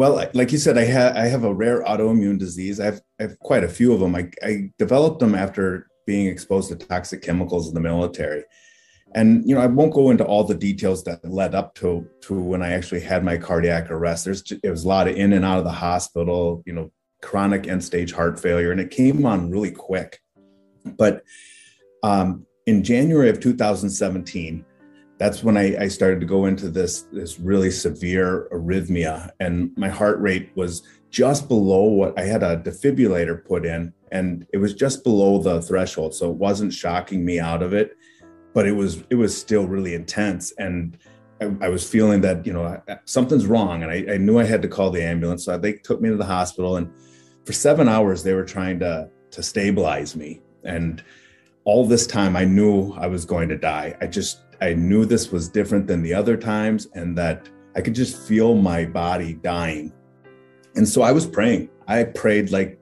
Well, like you said, I have I have a rare autoimmune disease. I have, I have quite a few of them. I, I developed them after being exposed to toxic chemicals in the military. And you know, I won't go into all the details that led up to to when I actually had my cardiac arrest. There's it was a lot of in and out of the hospital, you know, chronic end stage heart failure, and it came on really quick. But um, in January of 2017, that's when I, I, started to go into this this really severe arrhythmia, and my heart rate was just below what I had a defibrillator put in, and it was just below the threshold, so it wasn't shocking me out of it, but it was it was still really intense, and I, I was feeling that you know something's wrong, and I, I knew I had to call the ambulance, so they took me to the hospital, and for seven hours they were trying to to stabilize me, and all this time I knew I was going to die. I just I knew this was different than the other times and that I could just feel my body dying. And so I was praying. I prayed like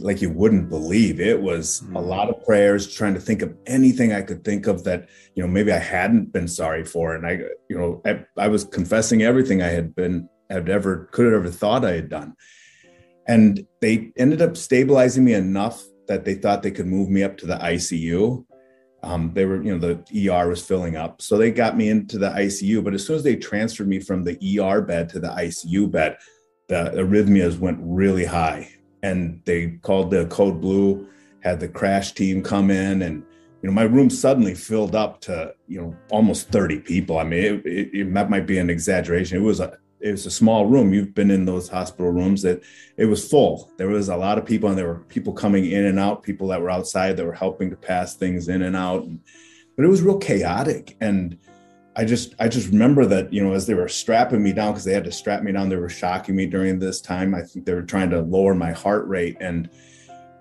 like you wouldn't believe. It was a hmm. lot of prayers trying to think of anything I could think of that, you know, maybe I hadn't been sorry for. And I, you know, I, I was confessing everything I had been had ever could have ever thought I had done. And they ended up stabilizing me enough that they thought they could move me up to the ICU um, they were, you know, the ER was filling up. So they got me into the ICU. But as soon as they transferred me from the ER bed to the ICU bed, the arrhythmias went really high. And they called the code blue, had the crash team come in. And, you know, my room suddenly filled up to, you know, almost 30 people. I mean, it, it, it, that might be an exaggeration. It was a, it was a small room. You've been in those hospital rooms that it was full. There was a lot of people, and there were people coming in and out, people that were outside that were helping to pass things in and out. But it was real chaotic. And I just I just remember that, you know, as they were strapping me down, because they had to strap me down, they were shocking me during this time. I think they were trying to lower my heart rate. And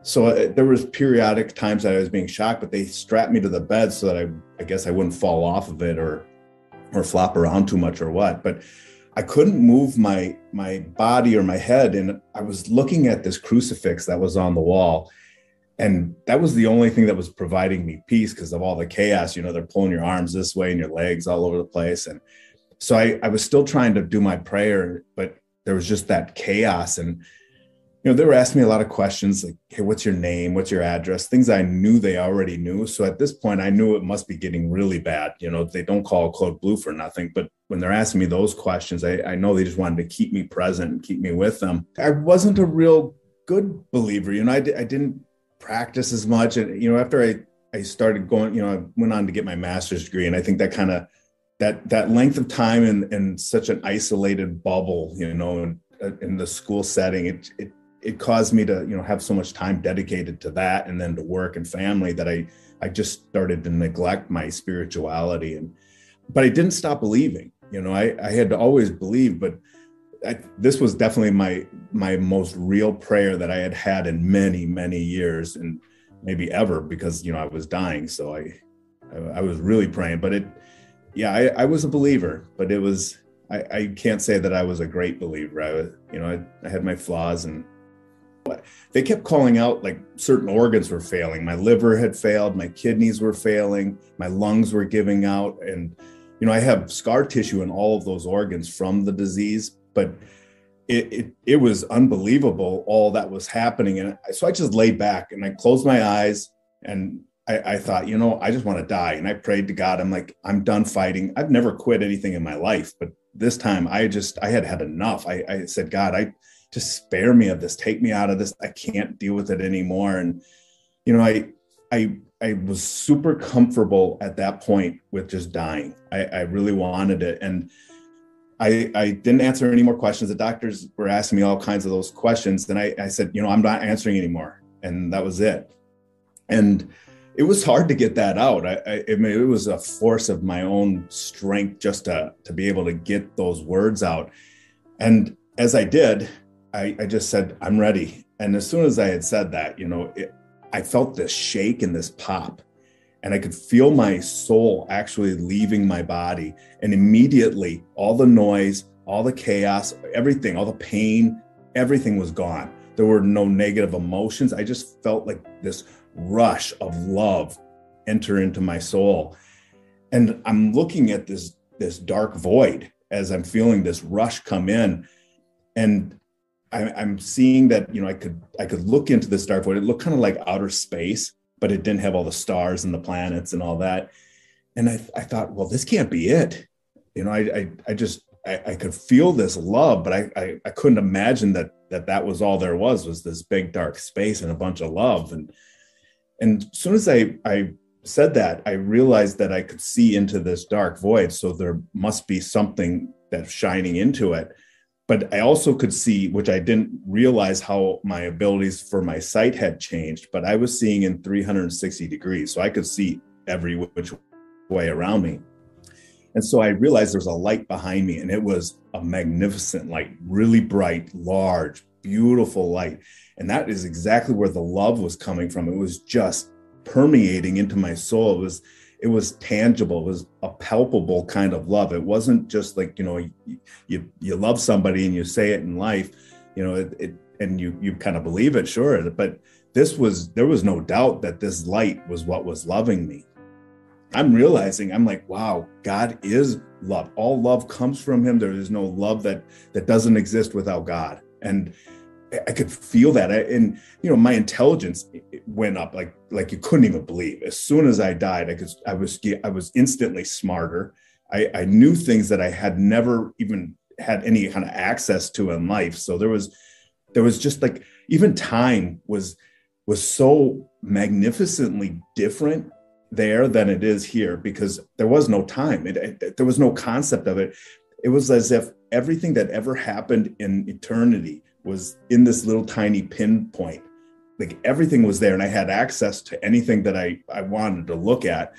so uh, there was periodic times that I was being shocked, but they strapped me to the bed so that I I guess I wouldn't fall off of it or or flop around too much or what. But I couldn't move my my body or my head, and I was looking at this crucifix that was on the wall, and that was the only thing that was providing me peace because of all the chaos. You know, they're pulling your arms this way and your legs all over the place, and so I, I was still trying to do my prayer, but there was just that chaos and you know, they were asking me a lot of questions like, hey, what's your name? What's your address? Things I knew they already knew. So at this point, I knew it must be getting really bad. You know, they don't call code blue for nothing. But when they're asking me those questions, I, I know they just wanted to keep me present and keep me with them. I wasn't a real good believer. You know, I, I didn't practice as much. And, you know, after I, I started going, you know, I went on to get my master's degree. And I think that kind of, that, that length of time in, in such an isolated bubble, you know, in, in the school setting, it, it it caused me to you know have so much time dedicated to that and then to work and family that i i just started to neglect my spirituality and but i didn't stop believing you know i i had to always believe but I, this was definitely my my most real prayer that i had had in many many years and maybe ever because you know i was dying so i i, I was really praying but it yeah I, I was a believer but it was I, I can't say that I was a great believer. I was, you know, I, I had my flaws and they kept calling out like certain organs were failing. My liver had failed, my kidneys were failing, my lungs were giving out. And, you know, I have scar tissue in all of those organs from the disease, but it, it, it was unbelievable all that was happening. And so I just laid back and I closed my eyes and I, I thought, you know, I just want to die. And I prayed to God. I'm like, I'm done fighting. I've never quit anything in my life, but this time I just, I had had enough. I, I said, God, I, just spare me of this take me out of this i can't deal with it anymore and you know i i i was super comfortable at that point with just dying i i really wanted it and I, I didn't answer any more questions. The doctors were asking me all kinds of those questions. And I, I said, you know, I'm not answering anymore. And that was it. And it was hard to get that out. I, I, I mean, it was a force of my own strength just to, to be able to get those words out. And as I did, I, I just said, I'm ready. And as soon as I had said that, you know, it, I felt this shake and this pop, and I could feel my soul actually leaving my body. And immediately, all the noise, all the chaos, everything, all the pain, everything was gone. There were no negative emotions. I just felt like this rush of love enter into my soul. And I'm looking at this this dark void as I'm feeling this rush come in. And I, I'm seeing that, you know, I could I could look into this dark void. It looked kind of like outer space, but it didn't have all the stars and the planets and all that. And I, I thought, well, this can't be it. You know, I I, I just I, I could feel this love, but I, I I couldn't imagine that that that was all there was was this big dark space and a bunch of love. And and as soon as I I said that, I realized that I could see into this dark void. So there must be something that's shining into it. But I also could see, which I didn't realize how my abilities for my sight had changed, but I was seeing in 360 degrees. So I could see every which way around me. And so I realized there's a light behind me, and it was a magnificent light, really bright, large, beautiful light. And that is exactly where the love was coming from. It was just permeating into my soul. It was it was tangible. It was a palpable kind of love. It wasn't just like you know you you, love somebody and you say it in life, you know, it, it and you you kind of believe it, sure. But this was there was no doubt that this light was what was loving me. I'm realizing I'm like, wow, God is love. All love comes from Him. There is no love that that doesn't exist without God. And I could feel that, and you know, my intelligence eh, eh, went up like like you couldn't even believe. As soon as I died, I could I was I was instantly smarter. I, I knew things that I had never even had any kind of access to in life. So there was there was just like even time was was so magnificently different there than it is here because there was no time. It, it, there was no concept of it. It was as if everything that ever happened in eternity was in this little tiny pinpoint. Like everything was there, and I had access to anything that I, I wanted to look at.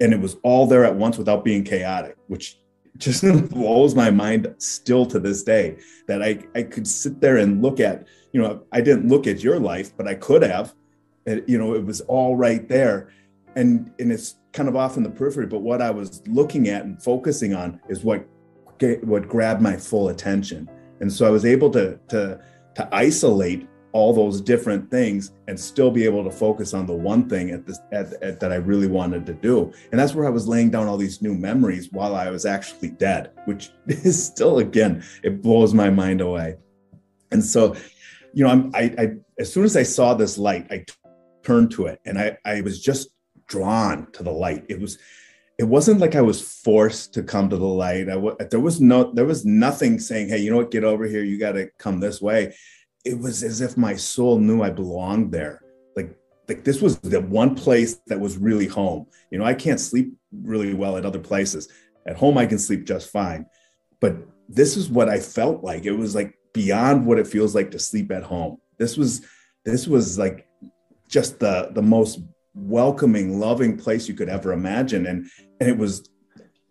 And it was all there at once without being chaotic, which just blows my mind still to this day that I, I could sit there and look at, you know, I didn't look at your life, but I could have. It, you know, it was all right there. And and it's kind of off in the periphery, but what I was looking at and focusing on is what what grabbed my full attention and so I was able to to to isolate all those different things and still be able to focus on the one thing at this at, at, that I really wanted to do. And that's where I was laying down all these new memories while I was actually dead, which is still again it blows my mind away. And so, you know, I'm I, I as soon as I saw this light, I turned to it and I I was just drawn to the light. It was it wasn't like I was forced to come to the light. I w- there was no, there was nothing saying, "Hey, you know what? Get over here. You got to come this way." It was as if my soul knew I belonged there. Like, like this was the one place that was really home. You know, I can't sleep really well at other places. At home, I can sleep just fine, but this is what I felt like. It was like beyond what it feels like to sleep at home. This was, this was like just the the most welcoming, loving place you could ever imagine. And and it was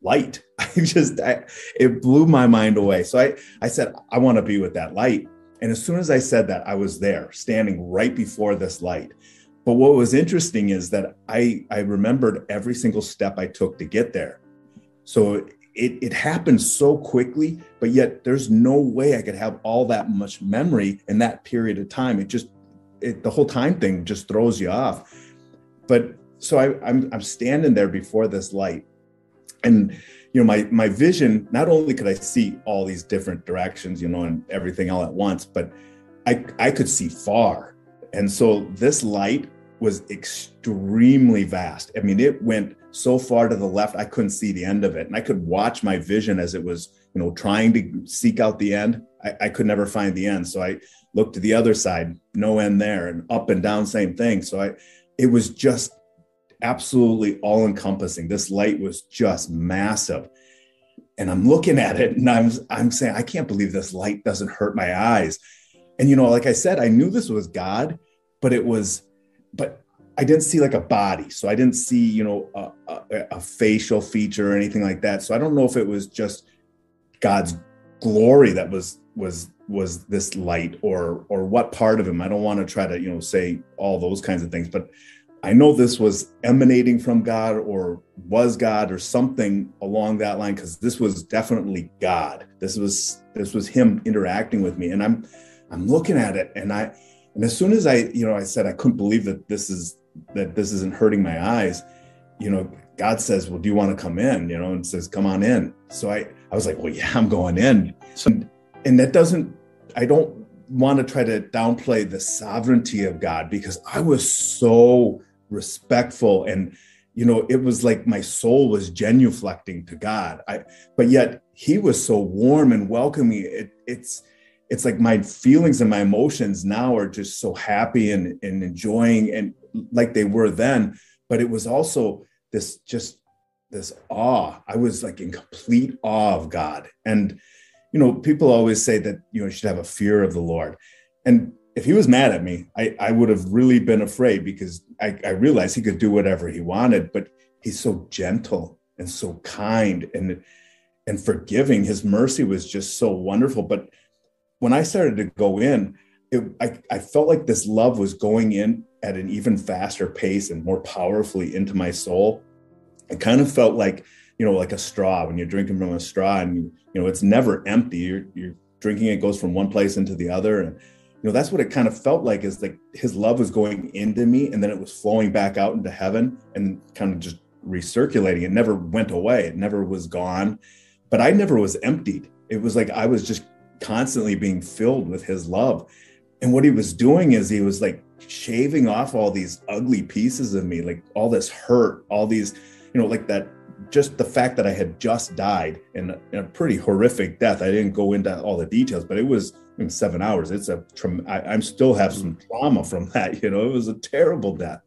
light. I just I, it blew my mind away. So I I said I want to be with that light. And as soon as I said that, I was there, standing right before this light. But what was interesting is that I I remembered every single step I took to get there. So it, it happened so quickly, but yet there's no way I could have all that much memory in that period of time. It just it, the whole time thing just throws you off but so I, I'm I'm standing there before this light, and you know my my vision. Not only could I see all these different directions, you know, and everything all at once, but I I could see far, and so this light was extremely vast. I mean, it went so far to the left I couldn't see the end of it, and I could watch my vision as it was you know trying to seek out the end. I, I could never find the end, so I looked to the other side, no end there, and up and down, same thing. So I it was just absolutely all encompassing. This light was just massive. And I'm looking at it and I'm, I'm saying, I can't believe this light doesn't hurt my eyes. And, you know, like I said, I knew this was God, but it was, but I didn't see like a body. So I didn't see, you know, a, a, a facial feature or anything like that. So I don't know if it was just God's glory that was, was was this light or or what part of him? I don't want to try to you know say all those kinds of things but i know this was emanating from god or was god or something along that line because this was definitely god. This was this was him interacting with me and i'm i'm looking at it and i and as soon as i you know i said i couldn't believe that this is that this isn't hurting my eyes you know god says well do you want to come in? You know and says come on in. So i i was like well yeah i'm going in. So and that doesn't i don't want to try to downplay the sovereignty of god because i was so respectful and you know it was like my soul was genuflecting to god. I but yet he was so warm and welcoming. It, it's it's like my feelings and my emotions now are just so happy and, and enjoying and like they were then. But it was also this just this awe. I was like in complete awe of god. And you know, people always say that, you know, should have a fear of the Lord. And if he was mad at me, I, I would have really been afraid because I, I realized he could do whatever he wanted, but he's so gentle and so kind and and forgiving. His mercy was just so wonderful. But when I started to go in, it, I, I felt like this love was going in at an even faster pace and more powerfully into my soul. It kind of felt like you know, like a straw when you're drinking from a straw and you, you know, it's never empty. You're, you're drinking it goes from one place into the other. And, you know, that's what it kind of felt like is like his love was going into me and then it was flowing back out into heaven and kind of just recirculating. It never went away. It never was gone, but I never was emptied. It was like I was just constantly being filled with his love. And what he was doing is he was like shaving off all these ugly pieces of me, like all this hurt, all these, you know, like that just the fact that I had just died in a, in a, pretty horrific death. I didn't go into all the details, but it was in seven hours. It's a I, I'm still have some mm. trauma from that. You know, it was a terrible death.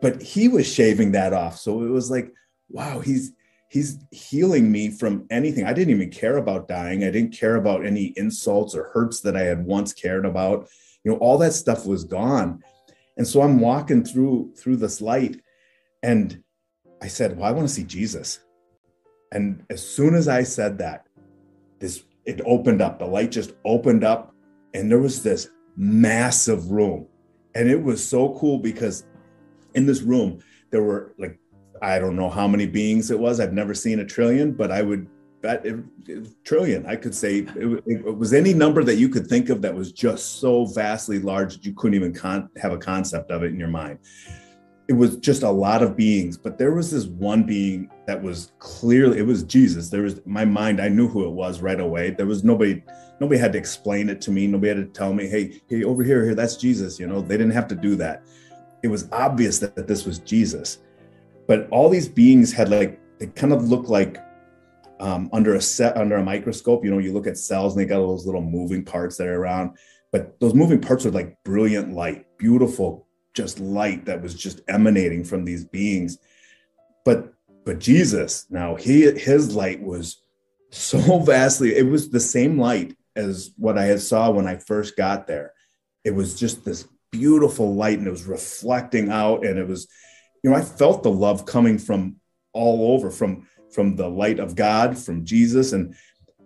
But he was shaving that off, so it was like, wow, he's he's healing me from anything. I didn't even care about dying. I didn't care about any insults or hurts that I had once cared about. You know, all that stuff was gone. And so I'm walking through through this light and I said, Well, I want to see Jesus. And as soon as I said that, this it opened up. The light just opened up, and there was this massive room. And it was so cool because in this room, there were like, I don't know how many beings it was. I've never seen a trillion, but I would bet it, it, trillion. I could say it, it, was any number that you could think of that was just so vastly large that you couldn't even con- have a concept of it in your mind it was just a lot of beings but there was this one being that was clearly it was jesus. There was my mind i knew who it was right away. There was nobody nobody had to explain it to me. Nobody had to tell me hey hey over here here that's jesus you know? They didn't have to do that. It was obvious that, that this was jesus. But all these beings had like they kind of look like um, under a set under a microscope. You know you look at cells and they got all those little moving parts that are around. But those moving parts are like brilliant light beautiful just light that was just emanating from these beings. But but jesus now he his light was so vastly it was the same light as what i had saw when i first got there. It was just this beautiful light and it was reflecting out and it was you know i felt the love coming from all over from from the light of god from jesus. And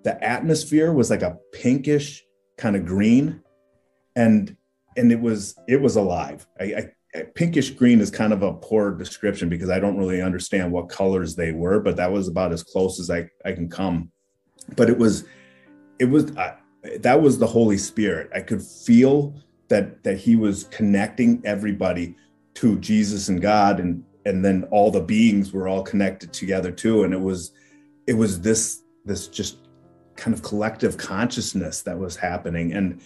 the atmosphere was like a pinkish kind of green. And and it was it was alive. I, I, pinkish green is kind of a poor description because I don't really understand what colors they were, but that was about as close as I I can come. But it was it was that was the Holy Spirit. I could feel that that He was connecting everybody to Jesus and God, and and then all the beings were all connected together too. And it was it was this this just kind of collective consciousness that was happening and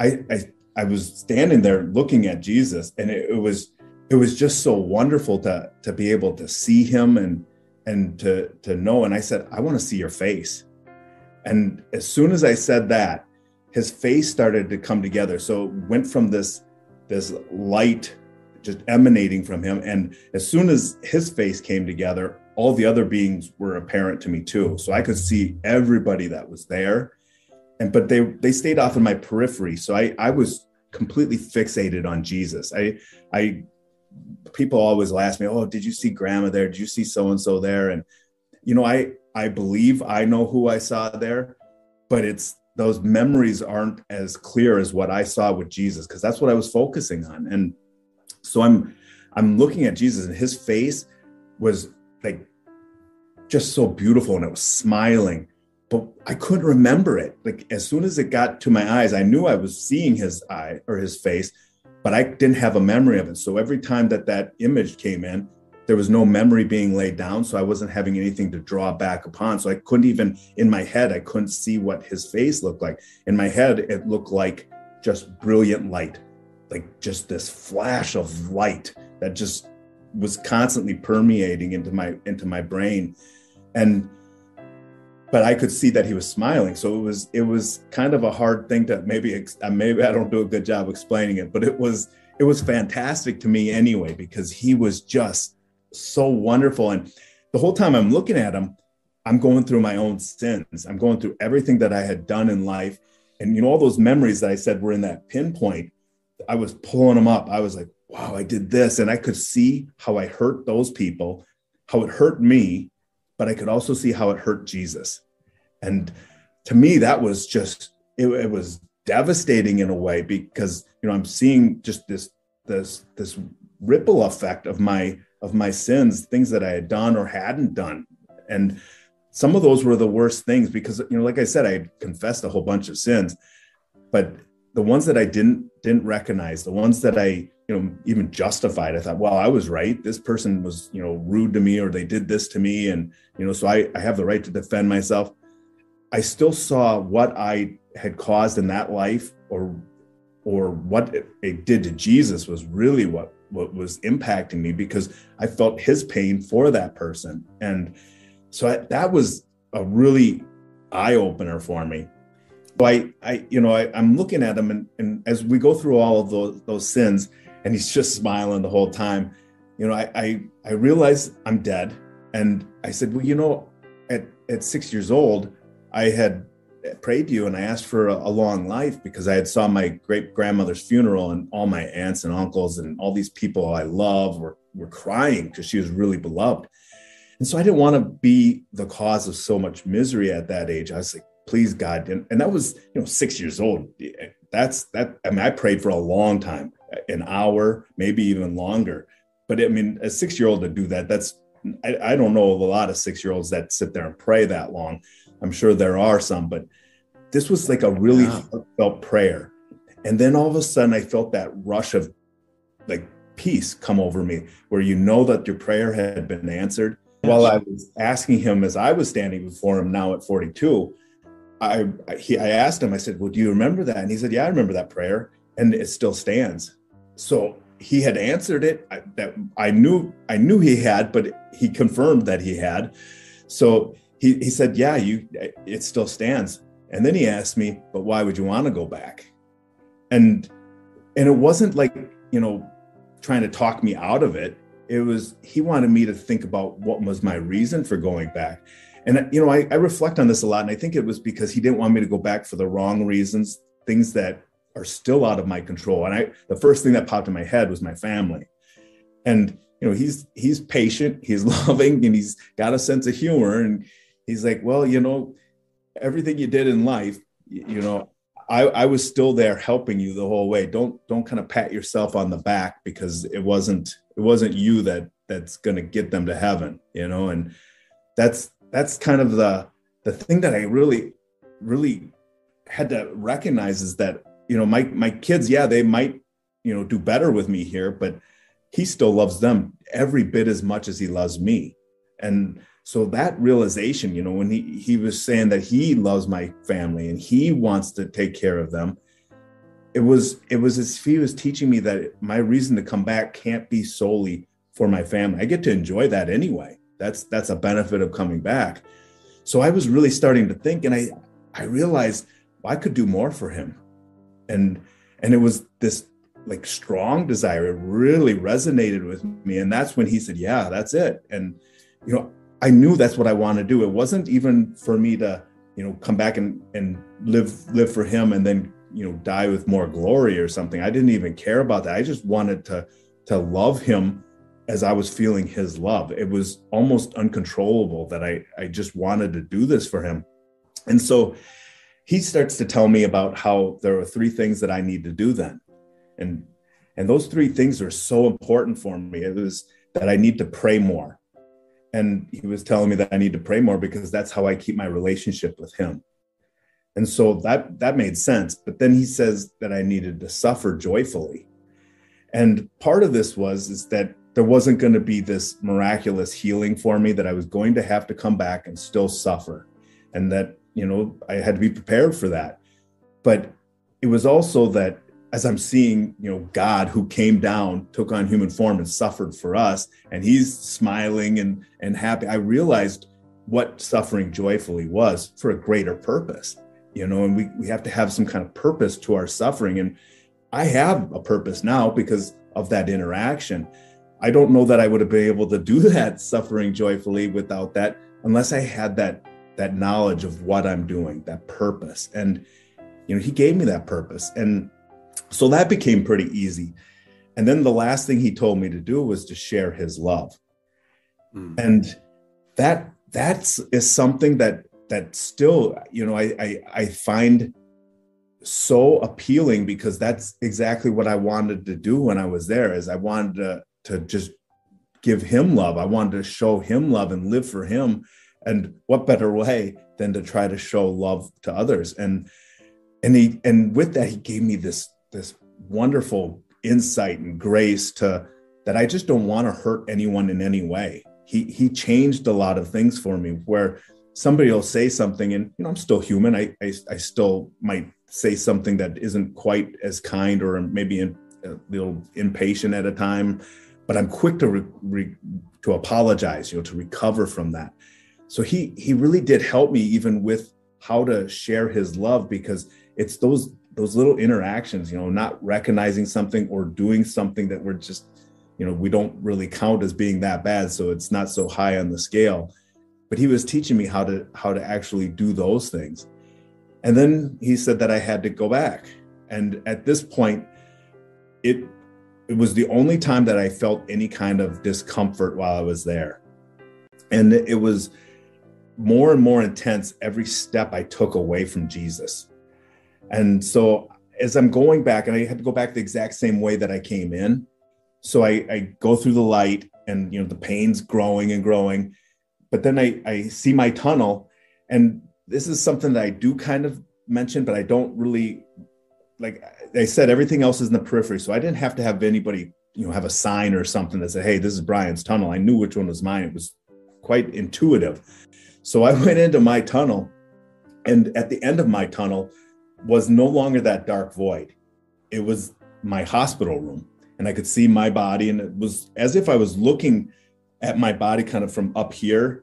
I, I I was standing there looking at Jesus, and it, it, was it was just so wonderful to to be able to see him and and to to know. And I said, I want to see your face. And as soon as I said that, his face started to come together. So it went from this this light just emanating from him, and as soon as his face came together, all the other beings were apparent to me too. So I could see everybody that was there and but they they stayed off in my periphery. So i i was completely fixated on jesus. I i people always ask me oh did you see grandma there? Did you see so and so there? And you know i i believe i know who i saw there but it's those memories aren't as clear as what I saw with Jesus because that's what I was focusing on. And so I'm I'm looking at Jesus and his face was like just so beautiful and it was smiling but I couldn't remember it. Like as soon as it got to my eyes, I knew I was seeing his eye or his face, but I didn't have a memory of it. So every time that that image came in, there was no memory being laid down. So I wasn't having anything to draw back upon. So I couldn't even, in my head, I couldn't see what his face looked like. In my head, it looked like just brilliant light, like just this flash of light that just was constantly permeating into my into my brain. And but I could see that he was smiling. So it was it was kind of a hard thing to maybe uh, maybe I don't do a good job explaining it, but it was it was fantastic to me anyway because he was just so wonderful and the whole time I'm looking at him, I'm going through my own sins. I'm going through everything that I had done in life and you know all those memories that I said were in that pinpoint, I was pulling them up. I was like, wow, I did this and I could see how I hurt those people, how it hurt me, but I could also see how it hurt Jesus. And to me, that was just, it, it was devastating in a way because, you know, I'm seeing just this, this, this ripple effect of my, of my sins, things that I had done or hadn't done. And some of those were the worst things because, you know, like I said, I confessed a whole bunch of sins, but the ones that I didn't, didn't recognize, the ones that I, you know even justified i thought well i was right. This person was you know rude to me or they did this to me. And you know so i, I have the right to defend myself i still saw what i had caused in that life or or what it, did to jesus was really what what was impacting me because i felt his pain for that person and so I, that was a really eye opener for me so I, I, you know, I, am looking at him, and, and as we go through all of those those sins, and he's just smiling the whole time. You know, I I, I realized I'm dead, and I said, well, you know, at at six years old, I had prayed to you and I asked for a, a long life because I had saw my great grandmother's funeral and all my aunts and uncles and all these people I love were were crying because she was really beloved. And so I didn't want to be the cause of so much misery at that age. I was like, please God. And, and that was, you know, six years old. That's that. I mean, I prayed for a long time an hour, maybe even longer. But I mean, a six year old to do that, that's, I, I don't know of a lot of six year olds that sit there and pray that long. I'm sure there are some, but this was like a really yeah. heartfelt prayer. And then all of a sudden, I felt that rush of like peace come over me, where you know that your prayer had been answered. While I was asking him, as I was standing before him now at 42, I he, I asked him. I said, "Well, do you remember that?" And he said, "Yeah, I remember that prayer, and it still stands." so he had answered it I, that I knew I knew he had, but he confirmed that he had. So he, he said, "Yeah, you it still stands." And then he asked me, "But why would you want to go back?" And and it wasn't like you know trying to talk me out of it. It was he wanted me to think about what was my reason for going back. And you know, I, I reflect on this a lot, and I think it was because he didn't want me to go back for the wrong reasons, things that are still out of my control. And I, the first thing that popped in my head was my family. And you know, he's he's patient, he's loving, and he's got a sense of humor. And he's like, well, you know, everything you did in life, you know, I, I was still there helping you the whole way. Don't don't kind of pat yourself on the back because it wasn't it wasn't you that that's going to get them to heaven, you know. And that's that's kind of the the thing that I really really had to recognize is that you know, my my kids, yeah, they might, you know, do better with me here, but he still loves them every bit as much as he loves me. And so that realization, you know, when he he was saying that he loves my family and he wants to take care of them, it was it was as if he was teaching me that my reason to come back can't be solely for my family. I get to enjoy that anyway. That's that's a benefit of coming back. So I was really starting to think, and I I realized well, I could do more for him and and it was this like strong desire. It really resonated with me. And that's when he said yeah that's it. And you know i knew that's what i want to do. It wasn't even for me to you know come back and and live live for him and then you know die with more glory or something. I didn't even care about that. I just wanted to to love him as i was feeling his love. It was almost uncontrollable that i i just wanted to do this for him. And so he starts to tell me about how there are three things that I need to do then. And and those three things are so important for me. It was that I need to pray more. And he was telling me that I need to pray more because that's how I keep my relationship with him. And so that that made sense. But then he says that I needed to suffer joyfully. And part of this was is that there wasn't going to be this miraculous healing for me that I was going to have to come back and still suffer. And that, you know, I had to be prepared for that. But it was also that as I'm seeing, you know, God who came down, took on human form and suffered for us, and he's smiling and and happy, I realized what suffering joyfully was for a greater purpose. You know, and we we have to have some kind of purpose to our suffering. And I have a purpose now because of that interaction. I don't know that I would have been able to do that suffering joyfully without that unless I had that that knowledge of what I'm doing, that purpose. And you know, he gave me that purpose. And so that became pretty easy. And then the last thing he told me to do was to share his love. Mm. And that that's is something that that still, you know, I, I I find so appealing because that's exactly what I wanted to do when I was there is I wanted to to just give him love. I wanted to show him love and live for him. And what better way than to try to show love to others? And and he and with that he gave me this this wonderful insight and grace to that I just don't want to hurt anyone in any way. He he changed a lot of things for me where somebody will say something and you know I'm still human. I I, I still might say something that isn't quite as kind or maybe in, a little impatient at a time, but I'm quick to re, re, to apologize, you know, to recover from that. So he he really did help me even with how to share his love because it's those those little interactions, you know, not recognizing something or doing something that we're just, you know, we don't really count as being that bad. So it's not so high on the scale. But he was teaching me how to how to actually do those things. And then he said that I had to go back. And at this point, it it was the only time that I felt any kind of discomfort while I was there. And it was more and more intense every step I took away from Jesus and so as I'm going back, and I had to go back the exact same way that I came in. So I, I go through the light and you know the pain's growing and growing. But then I, I see my tunnel. And this is something that I do kind of mention, but I don't really like I said, everything else is in the periphery. So I didn't have to have anybody, you know, have a sign or something that said, hey, this is Brian's tunnel. I knew which one was mine. It was quite intuitive. So I went into my tunnel. And at the end of my tunnel, was no longer that dark void. It was my hospital room. And I could see my body, and it was as if I was looking at my body kind of from up here.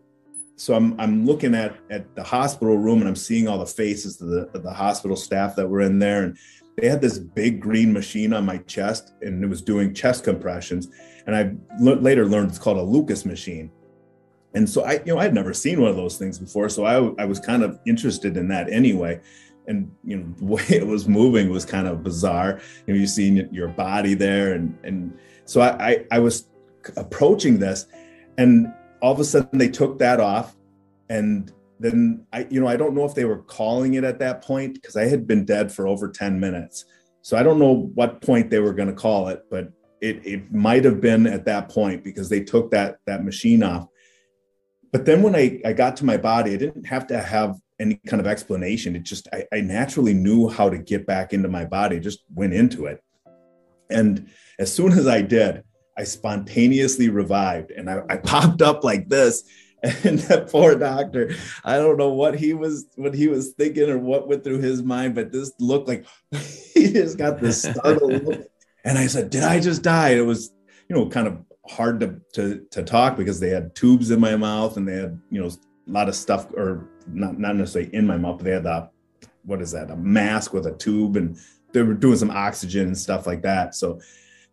So I'm I'm looking at at the hospital room and I'm seeing all the faces of the, of the hospital staff that were in there. And they had this big green machine on my chest and it was doing chest compressions. And I later learned it's called a Lucas machine. And so I, you know, I'd never seen one of those things before. So I, I was kind of interested in that anyway. And you know the way it was moving was kind of bizarre. You know you seeing your body there and and so I, I i, was approaching this and all of a sudden they took that off and then i you know i don't know if they were calling it at that point because i had been dead for over 10 minutes. So i don't know what point they were going to call it but it it might have been at that point because they took that that machine off but then when I, I got to my body, I didn't have to have any kind of explanation. It just, I, I naturally knew how to get back into my body, just went into it. And as soon as I did, I spontaneously revived and I, I popped up like this. And that poor doctor, I don't know what he was what he was thinking or what went through his mind, but this looked like he just got this startled look. And I said, Did I just die? It was, you know, kind of hard to, to to talk because they had tubes in my mouth and they had, you know, a lot of stuff or not not necessarily in my mouth, but they had the what is that a mask with a tube and they were doing some oxygen and stuff like that. So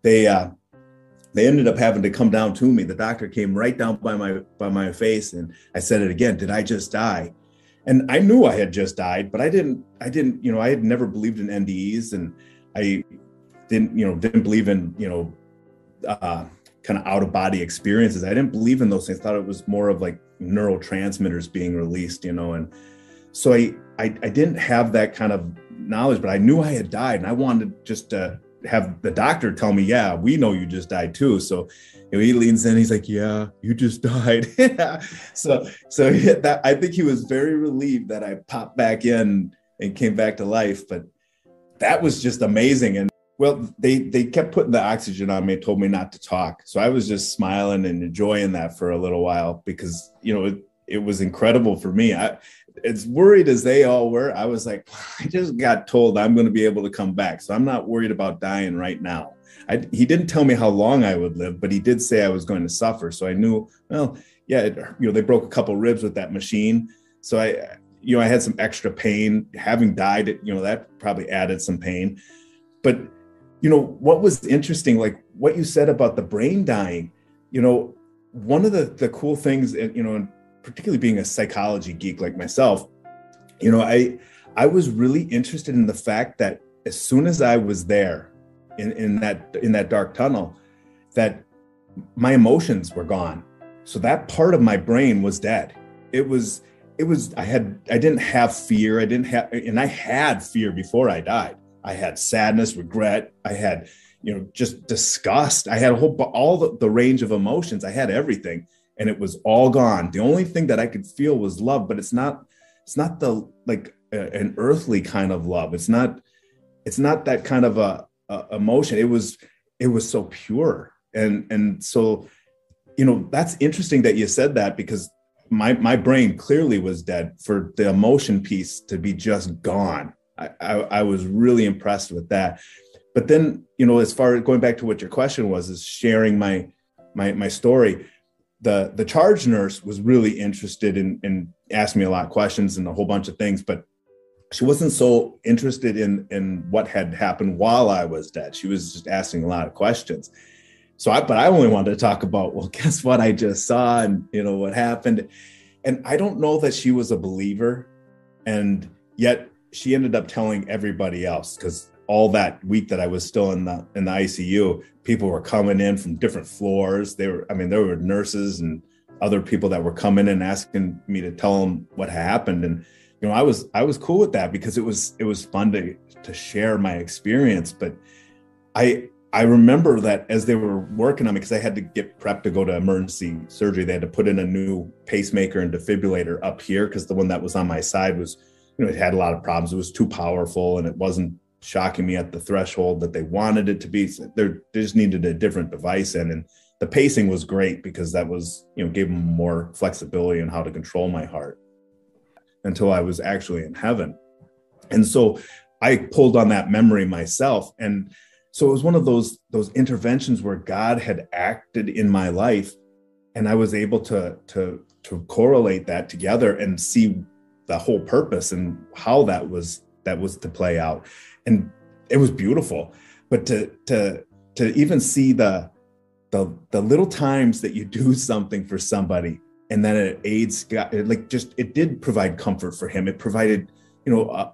they uh, they ended up having to come down to me. The doctor came right down by my by my face and I said it again. Did I just die? And I knew I had just died, but I didn't. I didn't. You know, I had never believed in NDEs, and I didn't. You know, didn't believe in you know, uh, kind of out of body experiences. I didn't believe in those things. I thought it was more of like neurotransmitters being released. You know, and so I, I i didn't have that kind of knowledge but i knew i had died and i wanted just to have the doctor tell me yeah we know you just died too so you know, he leans in he's like yeah you just died so so that i think he was very relieved that i popped back in and came back to life but that was just amazing and well, they they kept putting the oxygen on me, told me not to talk. So I was just smiling and enjoying that for a little while because you know it, it was incredible for me. I as worried as they all were, I was like, I just got told I'm going to be able to come back, so I'm not worried about dying right now. I, he didn't tell me how long I would live, but he did say I was going to suffer. So I knew, well, yeah, it, you know, they broke a couple ribs with that machine, so I, you know, I had some extra pain. Having died, you know, that probably added some pain, but you know what was interesting like what you said about the brain dying you know one of the the cool things you know and particularly being a psychology geek like myself you know i i was really interested in the fact that as soon as i was there in in that in that dark tunnel that my emotions were gone. So that part of my brain was dead. It was it was i had i didn't have fear. I didn't have and i had fear before i died I had sadness, regret. I had, you know, just disgust. I had a whole, all the, the range of emotions. I had everything and it was all gone. The only thing that I could feel was love, but it's not, it's not the, like a, an earthly kind of love. It's not, it's not that kind of a, a emotion. It was, it was so pure. And, and so, you know, that's interesting that you said that because my, my brain clearly was dead for the emotion piece to be just gone I, I, was really impressed with that. But then, you know, as far as going back to what your question was, is sharing my my my story. The the charge nurse was really interested in in asking me a lot of questions and a whole bunch of things, but she wasn't so interested in in what had happened while I was dead. She was just asking a lot of questions. So I but I only wanted to talk about, well, guess what I just saw and you know what happened. And I don't know that she was a believer. And yet she ended up telling everybody else because all that week that I was still in the in the ICU, people were coming in from different floors. They were, I mean, there were nurses and other people that were coming and asking me to tell them what happened. And you know, I was I was cool with that because it was it was fun to to share my experience. But I I remember that as they were working on me, because I had to get prepped to go to emergency surgery, they had to put in a new pacemaker and defibrillator up here because the one that was on my side was you know, it had a lot of problems. It was too powerful and it wasn't shocking me at the threshold that they wanted it to be. So they just needed a different device in. And the pacing was great because that was, you know, gave them more flexibility in how to control my heart until I was actually in heaven. And so I pulled on that memory myself. And so it was one of those those interventions where God had acted in my life and I was able to to to correlate that together and see the whole purpose and how that was that was to play out. And it was beautiful. But to to to even see the the the little times that you do something for somebody and then it aids got like just it did provide comfort for him. It provided you know uh,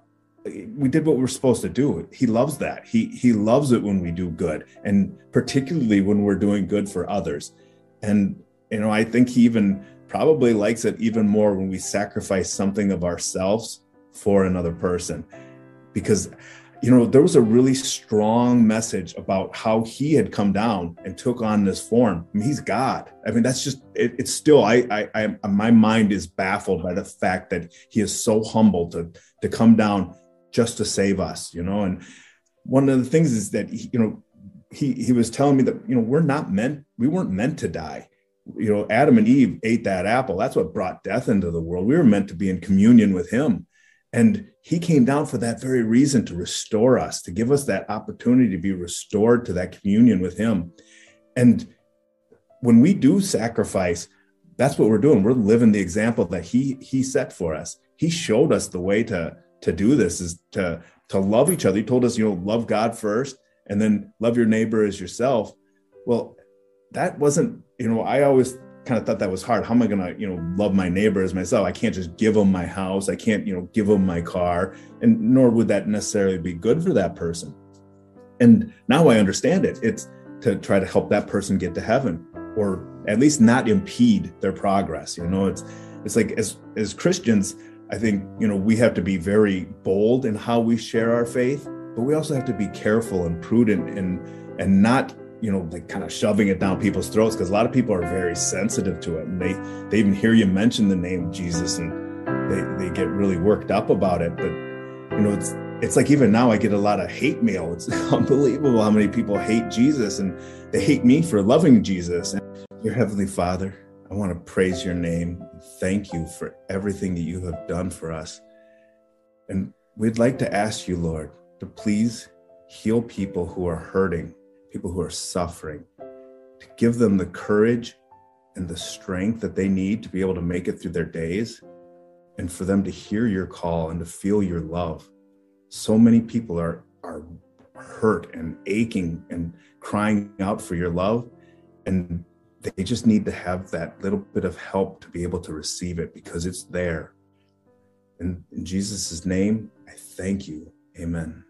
we did what we are supposed to do. He loves that. He he loves it when we do good and particularly when we're doing good for others. And you know i think he even probably likes it even more when we sacrifice something of ourselves for another person. Because, you know, there was a really strong message about how he had come down and took on this form. I mean, he's God. I mean, that's just, it, it's still, I, I, I, my mind is baffled by the fact that he is so humble to, to come down just to save us, you know? And one of the things is that, you know, he, he was telling me that, you know, we're not meant, we weren't meant to die you know, Adam and Eve ate that apple. That's what brought death into the world. We were meant to be in communion with him. And he came down for that very reason to restore us, to give us that opportunity to be restored to that communion with him. And when we do sacrifice, that's what we're doing. We're living the example that he he set for us. He showed us the way to to do this is to to love each other. He told us, you know, love God first and then love your neighbor as yourself. Well, that wasn't you know i always kind of thought that was hard. How am i going to you know love my neighbor as myself? I can't just give them my house. I can't you know give them my car. And nor would that necessarily be good for that person. And now i understand it. It's to try to help that person get to heaven or at least not impede their progress you know? It's it's like as as christians I think, you know, we have to be very bold in how we share our faith, but we also have to be careful and prudent and and not, you know, like kind of shoving it down people's throats because a lot of people are very sensitive to it and they they even hear you mention the name Jesus and they they get really worked up about it, but you know, it's it's like even now I get a lot of hate mail. It's unbelievable how many people hate Jesus and they hate me for loving Jesus. And your heavenly Father, I want to praise your name. Thank you for everything that you have done for us. And we'd like to ask you, Lord, to please heal people who are hurting, people who are suffering, to give them the courage and the strength that they need to be able to make it through their days, and for them to hear your call and to feel your love. So many people are, are hurt and aching and crying out for your love. And they just need to have that little bit of help to be able to receive it because it's there. And in Jesus' name, I thank you. Amen.